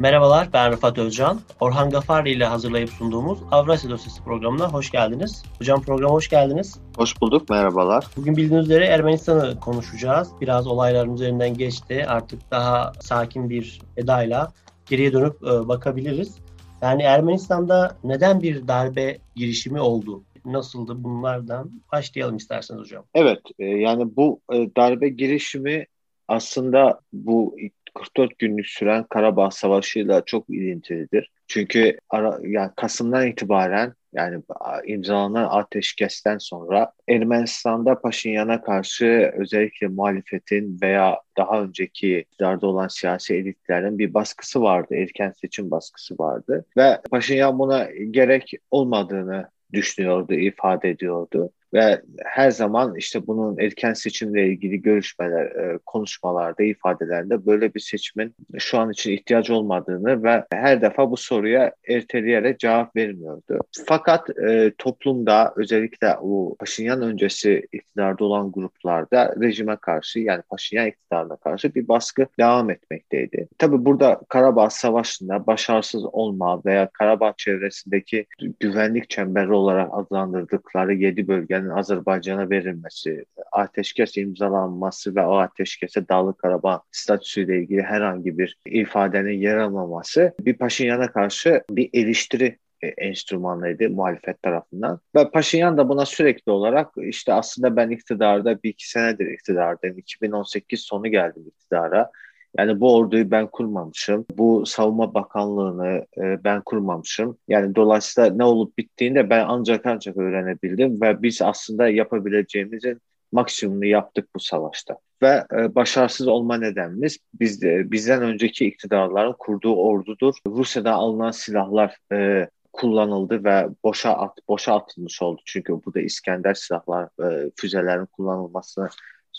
Merhabalar, ben Rıfat Özcan. Orhan Gafari ile hazırlayıp sunduğumuz Avrasya Dosyası programına hoş geldiniz. Hocam programa hoş geldiniz. Hoş bulduk, merhabalar. Bugün bildiğiniz üzere Ermenistan'ı konuşacağız. Biraz olayların üzerinden geçti. Artık daha sakin bir edayla geriye dönüp e, bakabiliriz. Yani Ermenistan'da neden bir darbe girişimi oldu? Nasıldı bunlardan? Başlayalım isterseniz hocam. Evet, e, yani bu e, darbe girişimi aslında bu 44 günlük süren Karabağ Savaşı'yla çok ilintilidir. Çünkü ara, yani Kasım'dan itibaren yani imzalanan ateşkesten sonra Ermenistan'da Paşinyan'a karşı özellikle muhalefetin veya daha önceki iktidarda olan siyasi elitlerin bir baskısı vardı. Erken seçim baskısı vardı. Ve Paşinyan buna gerek olmadığını düşünüyordu, ifade ediyordu ve her zaman işte bunun erken seçimle ilgili görüşmeler, e, konuşmalarda, ifadelerinde böyle bir seçimin şu an için ihtiyaç olmadığını ve her defa bu soruya erteleyerek cevap vermiyordu. Fakat e, toplumda özellikle o Paşinyan öncesi iktidarda olan gruplarda rejime karşı yani Paşinyan iktidarına karşı bir baskı devam etmekteydi. Tabi burada Karabağ Savaşı'nda başarısız olma veya Karabağ çevresindeki güvenlik çemberi olarak adlandırdıkları 7 bölge ülkelerin Azerbaycan'a verilmesi, ateşkes imzalanması ve o ateşkese Dağlı Karabağ statüsüyle ilgili herhangi bir ifadenin yer almaması bir Paşinyan'a karşı bir eleştiri e, enstrümanlıydı muhalefet tarafından. Ve Paşinyan da buna sürekli olarak işte aslında ben iktidarda bir iki senedir iktidardayım. 2018 sonu geldim iktidara. Yani bu orduyu ben kurmamışım. Bu savunma bakanlığını e, ben kurmamışım. Yani dolayısıyla ne olup bittiğini de ben ancak ancak öğrenebildim ve biz aslında yapabileceğimizin maksimumunu yaptık bu savaşta. Ve e, başarısız olma nedenimiz biz de, bizden önceki iktidarların kurduğu ordudur. Rusya'da alınan silahlar e, kullanıldı ve boşa at, boşa atılmış oldu. Çünkü bu da İskender silahlar e, füzelerin kullanılmasını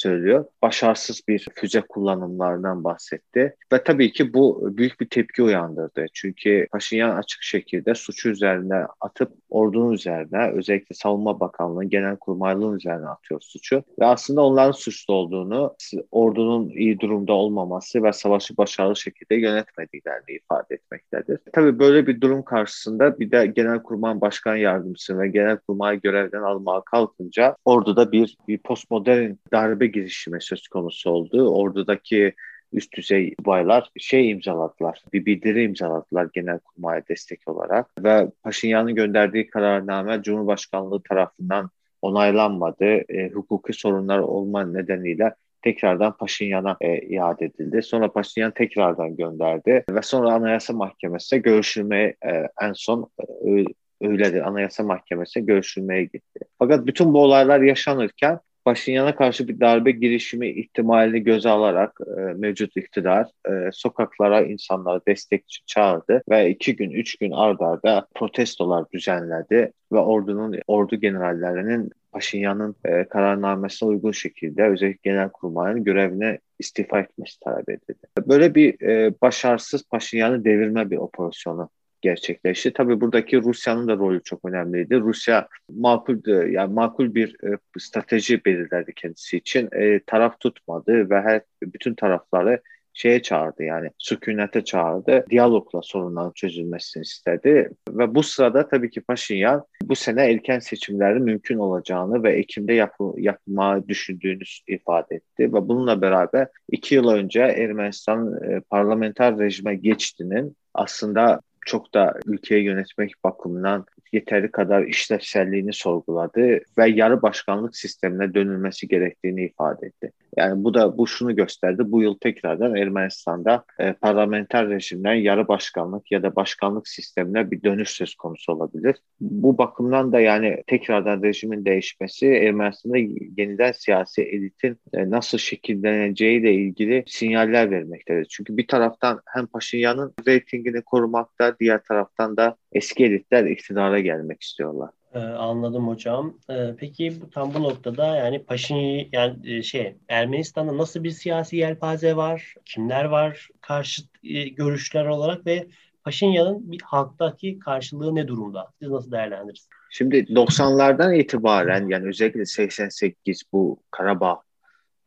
söylüyor. Başarısız bir füze kullanımlarından bahsetti. Ve tabii ki bu büyük bir tepki uyandırdı. Çünkü Paşinyan açık şekilde suçu üzerine atıp ordunun üzerine özellikle Savunma Bakanlığı, Genel Kurmaylığın üzerine atıyor suçu. Ve aslında onların suçlu olduğunu, ordunun iyi durumda olmaması ve savaşı başarılı şekilde yönetmediklerini ifade etmektedir. Tabii böyle bir durum karşısında bir de Genelkurmay Başkan Yardımcısı ve Genelkurmay görevden almaya kalkınca orduda bir, bir postmodern darbe girişimi söz konusu oldu. Ordudaki üst düzey baylar şey imzaladılar. Bir bildiri imzaladılar Genelkurmay'a destek olarak ve Paşinyan'ın gönderdiği kararname Cumhurbaşkanlığı tarafından onaylanmadı. E, hukuki sorunlar olma nedeniyle tekrardan Paşinyan'a e, iade edildi. Sonra Paşinyan tekrardan gönderdi ve sonra Anayasa Mahkemesi'ne görüşülmeye e, en son e, öyledir. Anayasa Mahkemesi'ne görüşülmeye gitti. Fakat bütün bu olaylar yaşanırken Paşinyan'a karşı bir darbe girişimi ihtimalini göze alarak e, mevcut iktidar e, sokaklara insanlara destek çağırdı ve iki gün, üç gün ardarda arda protestolar düzenledi ve ordunun ordu generallerinin Paşinyan'ın e, kararnamesine uygun şekilde özellikle genelkurmayın görevine istifa etmesi talep edildi. Böyle bir e, başarısız Paşinyan'ı devirme bir operasyonu gerçekleşti. Tabii buradaki Rusya'nın da rolü çok önemliydi. Rusya makul yani makul bir e, strateji belirledi kendisi için. E, taraf tutmadı ve her bütün tarafları şeye çağırdı yani sükunete çağırdı. Diyalogla sorunların çözülmesini istedi. Ve bu sırada tabii ki Paşinyan bu sene erken seçimlerin mümkün olacağını ve Ekim'de yapı, yapmayı düşündüğünü ifade etti. Ve bununla beraber iki yıl önce Ermenistan e, parlamenter rejime geçtiğinin aslında çox da ölkəyə yönetmək baxımından yetəri qədər işlevsəlliyi sorğuladı və yarı başkanlıq sisteminə dönülməsi gerektiğini ifadə etdi. Yani bu da bu şunu gösterdi. Bu yıl tekrardan Ermenistan'da e, parlamenter rejimden yarı başkanlık ya da başkanlık sistemine bir dönüş söz konusu olabilir. Bu bakımdan da yani tekrardan rejimin değişmesi Ermenistan'da yeniden siyasi elitin e, nasıl şekilleneceği ile ilgili sinyaller vermektedir. Çünkü bir taraftan hem Paşinyan'ın reytingini korumakta, diğer taraftan da eski elitler iktidara gelmek istiyorlar. Ee, anladım hocam. Ee, peki bu tam bu noktada yani Paşin yani e, şey Ermenistan'da nasıl bir siyasi yelpaze var? Kimler var karşıt e, görüşler olarak ve Paşinyan'ın bir halktaki karşılığı ne durumda? Siz nasıl değerlendirirsiniz? Şimdi 90'lardan itibaren yani özellikle 88 bu Karabağ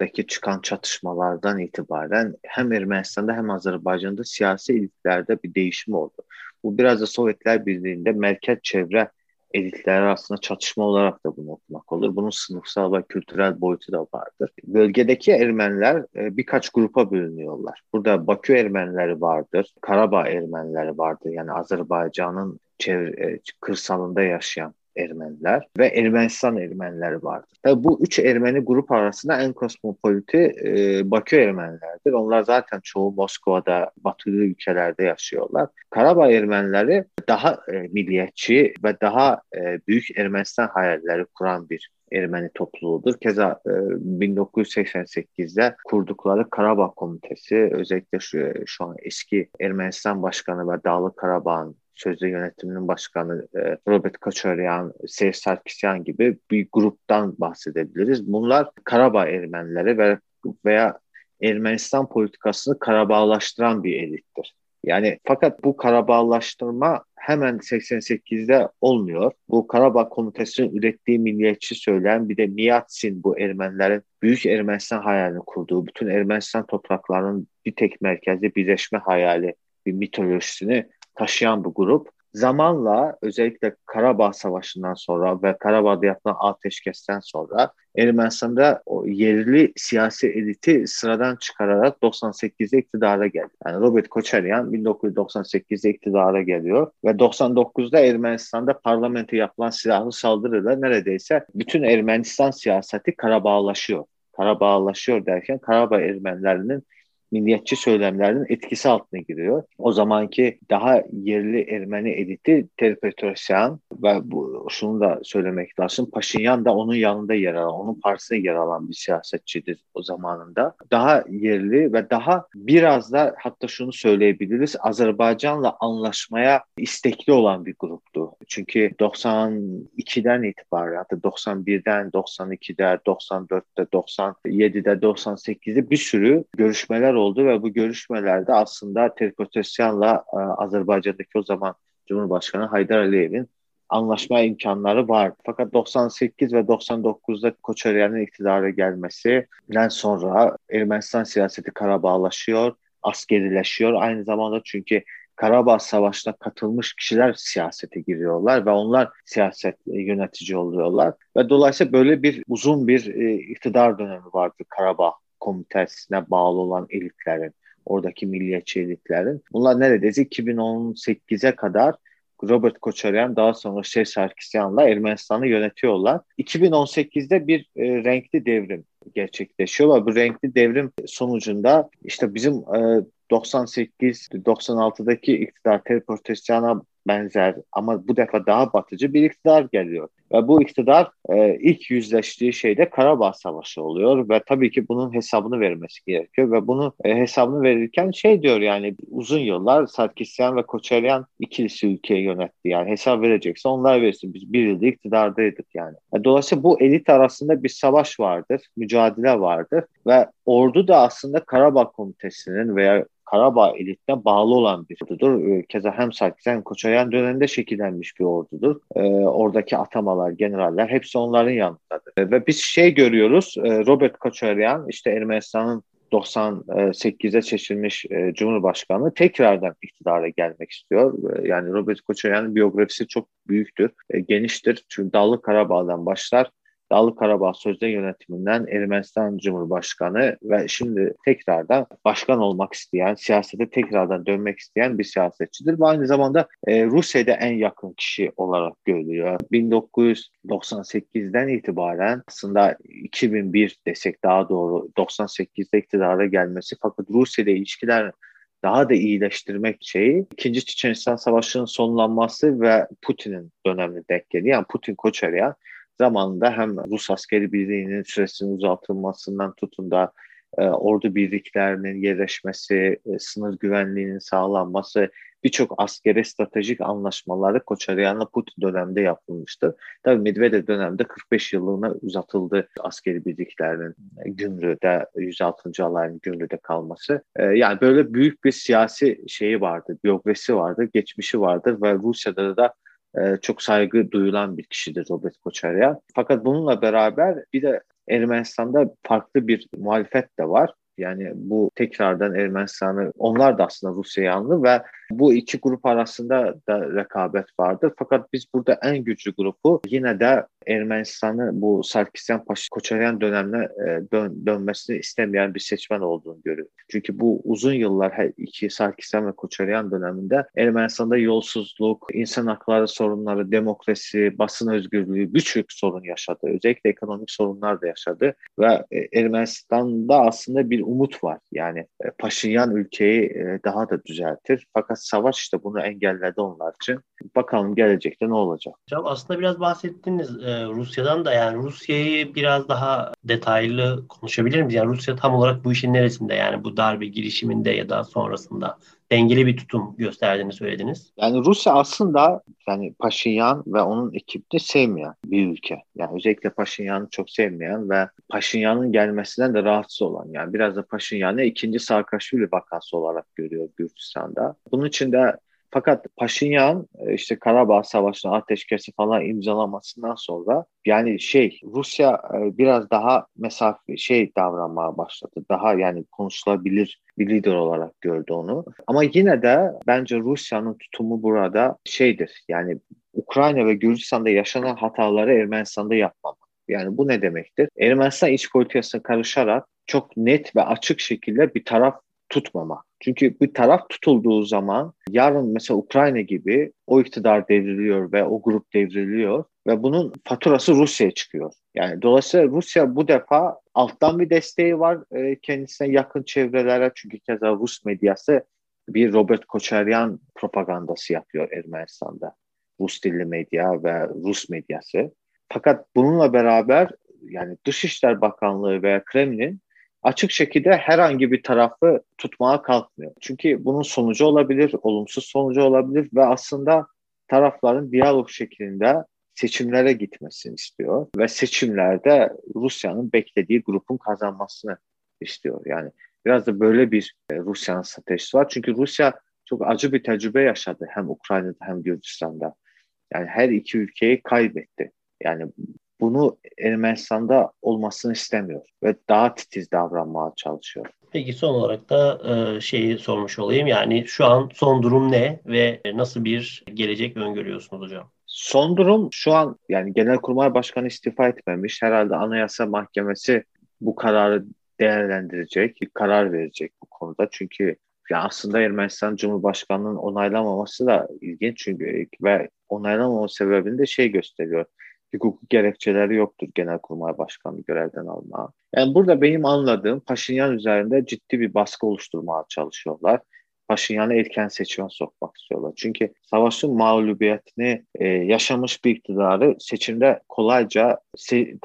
daki çıkan çatışmalardan itibaren hem Ermenistan'da hem Azerbaycan'da siyasi elitlerde bir değişim oldu. Bu biraz da Sovyetler Birliği'nde merkez çevre elitler arasında çatışma olarak da bunu okumak olur. Bunun sınıfsal ve kültürel boyutu da vardır. Bölgedeki Ermeniler e, birkaç grupa bölünüyorlar. Burada Bakü Ermenileri vardır, Karabağ Ermenileri vardır. Yani Azerbaycan'ın çevre, e, kırsalında yaşayan Ermeniler ve Ermenistan Ermenileri vardır. Tabii bu üç Ermeni grup arasında en kosmopoliti e, Bakü Ermenilerdir. Onlar zaten çoğu Moskova'da, batılı ülkelerde yaşıyorlar. Karabağ Ermenileri daha e, milliyetçi ve daha e, büyük Ermenistan hayalleri kuran bir Ermeni topluluğudur. Keza e, 1988'de kurdukları Karabağ Komitesi özellikle şu, şu an eski Ermenistan Başkanı ve Dağlı Karabağ'ın sözde yönetiminin başkanı e, Robert Koçaryan, Seyf Sarkisyan gibi bir gruptan bahsedebiliriz. Bunlar Karabağ Ermenileri ve veya Ermenistan politikasını Karabağlaştıran bir elittir. Yani fakat bu Karabağlaştırma hemen 88'de olmuyor. Bu Karabağ Komitesi'nin ürettiği milliyetçi söyleyen bir de Niyatsin bu Ermenilerin büyük Ermenistan hayalini kurduğu, bütün Ermenistan topraklarının bir tek merkezde birleşme hayali bir mitolojisini taşıyan bu grup zamanla özellikle Karabağ Savaşı'ndan sonra ve Karabağ'da yapılan ateşkesten sonra Ermenistan'da o yerli siyasi eliti sıradan çıkararak 98'de iktidara geldi. Yani Robert Koçaryan 1998'de iktidara geliyor ve 99'da Ermenistan'da parlamento yapılan silahlı saldırıyla neredeyse bütün Ermenistan siyaseti Karabağlaşıyor. Karabağlaşıyor derken Karabağ Ermenilerinin milliyetçi söylemlerinin etkisi altına giriyor. O zamanki daha yerli Ermeni editi Terpetrosyan ve bu, şunu da söylemek lazım. Paşinyan da onun yanında yer alan, onun partisine yer alan bir siyasetçidir o zamanında. Daha yerli ve daha biraz da hatta şunu söyleyebiliriz. Azerbaycan'la anlaşmaya istekli olan bir gruptu. Çünki 92-dən etibarən, hətta 91-dən, 92-də, 94-də, 97-də, 98-də bir sürü görüşmələr oldu və bu görüşmələrdə aslında Terpetosyanla e, Azərbaycandakı o zaman Cumhurbaşqanı Haydar Əliyevin anlaşma imkanları var. Fakat 98 və 99-da Koçaryanın iqtidara gəlməsindən sonra Ermənistan siyasəti Qarabağlaşıyor, askeriləşiyor. Aynı zamanda çünki Karabağ Savaşı'na katılmış kişiler siyasete giriyorlar ve onlar siyaset yönetici oluyorlar. Ve dolayısıyla böyle bir uzun bir e, iktidar dönemi vardı Karabağ komitesine bağlı olan elitlerin, oradaki milliyetçi elitlerin. Bunlar neredeyse 2018'e kadar Robert Koçaryan daha sonra Şeyh Sarkisyan'la Ermenistan'ı yönetiyorlar. 2018'de bir e, renkli devrim gerçekleşiyor ve bu renkli devrim sonucunda işte bizim e, 98-96'daki iktidar teleportasyona benzer ama bu defa daha batıcı bir iktidar geliyor. Ve bu iktidar e, ilk yüzleştiği şeyde Karabağ Savaşı oluyor ve tabii ki bunun hesabını vermesi gerekiyor ve bunu e, hesabını verirken şey diyor yani uzun yıllar Sarkisyan ve Koçaryan ikilisi ülkeyi yönetti yani hesap verecekse onlar versin biz bir yılda iktidardaydık yani. yani. Dolayısıyla bu elit arasında bir savaş vardır, mücadele vardır ve ordu da aslında Karabağ Komitesi'nin veya Karabağ elitine bağlı olan bir ordudur. Ee, keza hem Sarkis hem Koçayan döneminde şekillenmiş bir ordudur. Ee, oradaki atamalar, generaller hepsi onların yanındadır. Ee, ve biz şey görüyoruz, e, Robert Koçaryan işte Ermenistan'ın 98'de seçilmiş e, Cumhurbaşkanı tekrardan iktidara gelmek istiyor. Yani Robert Koçaryan'ın biyografisi çok büyüktür, e, geniştir. Çünkü Dağlı Karabağ'dan başlar Dağlı Karabağ Sözde Yönetiminden Ermenistan Cumhurbaşkanı ve şimdi tekrardan başkan olmak isteyen, siyasete tekrardan dönmek isteyen bir siyasetçidir. Ve aynı zamanda e, Rusya'da en yakın kişi olarak görülüyor. 1998'den itibaren aslında 2001 desek daha doğru 98'de iktidara gelmesi fakat Rusya'da ilişkiler daha da iyileştirmek şeyi İkinci Çeçenistan Savaşı'nın sonlanması ve Putin'in dönemine denk geliyor. Yani Putin Koçaryan zamanında hem Rus askeri birliğinin süresinin uzatılmasından tutun da e, ordu birliklerinin yerleşmesi, e, sınır güvenliğinin sağlanması, birçok askeri stratejik anlaşmaları Koçaryan'la Putin döneminde yapılmıştı. Tabii Medvedev döneminde 45 yıllığına uzatıldı askeri birliklerin Gümrü'de, 106. alayın Gümrü'de kalması. E, yani böyle büyük bir siyasi şeyi vardı, biyografisi vardı, geçmişi vardır ve Rusya'da da e, çok saygı duyulan bir kişidir Robert Koçaryan. Fakat bununla beraber bir de Ermenistan'da farklı bir muhalefet de var. Yani bu tekrardan Ermenistan'ı onlar da aslında Rusya'yı anlı ve bu iki grup arasında da rekabet vardır. Fakat biz burada en güçlü grubu yine de Ermenistan'ı bu Sarkisyan Koçaryan dönemine e, dön, dönmesini istemeyen bir seçmen olduğunu görüyoruz. Çünkü bu uzun yıllar her iki Sarkisyan ve Koçaryan döneminde Ermenistan'da yolsuzluk, insan hakları sorunları, demokrasi, basın özgürlüğü birçok sorun yaşadı. Özellikle ekonomik sorunlar da yaşadı ve e, Ermenistan'da aslında bir umut var. Yani e, Paşinyan ülkeyi daha da düzeltir. Fakat savaş işte bunu engelledi onlar için. Bakalım gelecekte ne olacak? Hocam aslında biraz bahsettiniz e, Rusya'dan da yani Rusya'yı biraz daha detaylı konuşabilir miyiz? Yani Rusya tam olarak bu işin neresinde yani bu darbe girişiminde ya da sonrasında dengeli bir tutum gösterdiğini söylediniz. Yani Rusya aslında yani Paşinyan ve onun ekibini sevmeyen bir ülke. Yani özellikle Paşinyan'ı çok sevmeyen ve Paşinyan'ın gelmesinden de rahatsız olan yani biraz da Paşinyan'ı ikinci Saakashvili vakası olarak görüyor Gürcistan'da. Bunun için de fakat Paşinyan e, işte Karabağ Savaşı'nın ateşkesi falan imzalamasından sonra yani şey Rusya e, biraz daha mesafe şey davranmaya başladı. Daha yani konuşulabilir bir lider olarak gördü onu. Ama yine de bence Rusya'nın tutumu burada şeydir. Yani Ukrayna ve Gürcistan'da yaşanan hataları Ermenistan'da yapmamak. Yani bu ne demektir? Ermenistan iç politikasına karışarak çok net ve açık şekilde bir taraf tutmama. Çünkü bir taraf tutulduğu zaman yarın mesela Ukrayna gibi o iktidar devriliyor ve o grup devriliyor ve bunun faturası Rusya'ya çıkıyor. Yani dolayısıyla Rusya bu defa alttan bir desteği var e, kendisine yakın çevrelere çünkü keza Rus medyası bir Robert Koçaryan propagandası yapıyor Ermenistan'da. Rus dilli medya ve Rus medyası. Fakat bununla beraber yani Dışişler Bakanlığı veya Kremlin açık şekilde herhangi bir tarafı tutmaya kalkmıyor. Çünkü bunun sonucu olabilir, olumsuz sonucu olabilir ve aslında tarafların diyalog şeklinde seçimlere gitmesini istiyor ve seçimlerde Rusya'nın beklediği grubun kazanmasını istiyor. Yani biraz da böyle bir e, Rusya'nın stratejisi var. Çünkü Rusya çok acı bir tecrübe yaşadı hem Ukrayna'da hem Gürcistan'da. Yani her iki ülkeyi kaybetti. Yani bunu Ermenistan'da olmasını istemiyor ve daha titiz davranmaya çalışıyor. Peki son olarak da e, şeyi sormuş olayım. Yani şu an son durum ne ve nasıl bir gelecek öngörüyorsunuz hocam? Son durum şu an yani Genelkurmay Başkanı istifa etmemiş. Herhalde Anayasa Mahkemesi bu kararı değerlendirecek, bir karar verecek bu konuda. Çünkü ya aslında Ermenistan Cumhurbaşkanı'nın onaylamaması da ilginç çünkü ve onaylamama sebebini de şey gösteriyor hukuki gerekçeleri yoktur Genelkurmay Başkanı görevden alma. Yani burada benim anladığım Paşinyan üzerinde ciddi bir baskı oluşturmaya çalışıyorlar. Paşinyan'ı erken seçime sokmak istiyorlar. Çünkü savaşın mağlubiyetini e, yaşamış bir iktidarı seçimde kolayca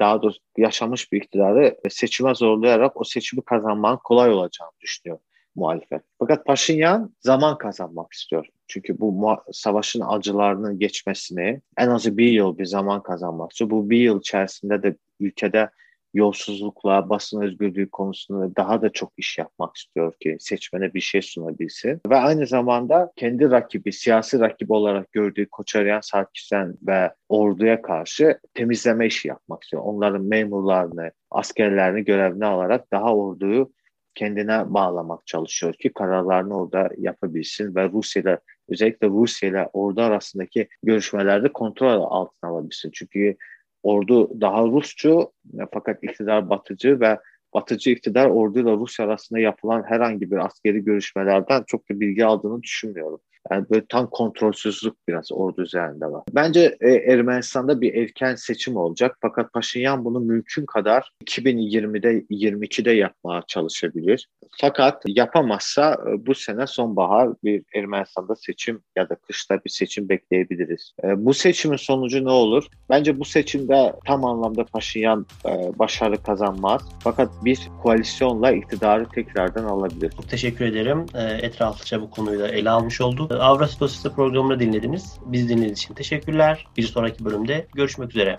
daha doğrusu yaşamış bir iktidarı seçime zorlayarak o seçimi kazanmanın kolay olacağını düşünüyor muhalefet. Fakat Paşinyan zaman kazanmak istiyor. Çünkü bu savaşın acılarının geçmesini en az bir yıl bir zaman kazanmak istiyor. Bu bir yıl içerisinde de ülkede yolsuzlukla, basın özgürlüğü konusunda daha da çok iş yapmak istiyor ki seçmene bir şey sunabilsin. Ve aynı zamanda kendi rakibi, siyasi rakibi olarak gördüğü Koçaryan, Sarkisyan ve orduya karşı temizleme işi yapmak istiyor. Onların memurlarını, askerlerini görevine alarak daha orduyu kendine bağlamak çalışıyor ki kararlarını orada yapabilsin ve Rusya'da özellikle Rusya ile ordu arasındaki görüşmelerde kontrol altına alabilsin. Çünkü ordu daha Rusçu fakat iktidar batıcı ve batıcı iktidar orduyla Rusya arasında yapılan herhangi bir askeri görüşmelerden çok da bilgi aldığını düşünmüyorum. Yani böyle tam kontrolsüzlük biraz ordu üzerinde var. Bence e, Ermenistan'da bir erken seçim olacak. Fakat Paşinyan bunu mümkün kadar 2020'de 22'de yapmaya çalışabilir. Fakat yapamazsa e, bu sene sonbahar bir Ermenistan'da seçim ya da kışta bir seçim bekleyebiliriz. E, bu seçimin sonucu ne olur? Bence bu seçimde tam anlamda Paşinyan e, başarı kazanmaz. Fakat bir koalisyonla iktidarı tekrardan alabilir. Çok teşekkür ederim. Etraflıca bu konuyu da ele almış olduk. Avrasya Dosyası programını dinlediniz. Biz dinlediğiniz için teşekkürler. Bir sonraki bölümde görüşmek üzere.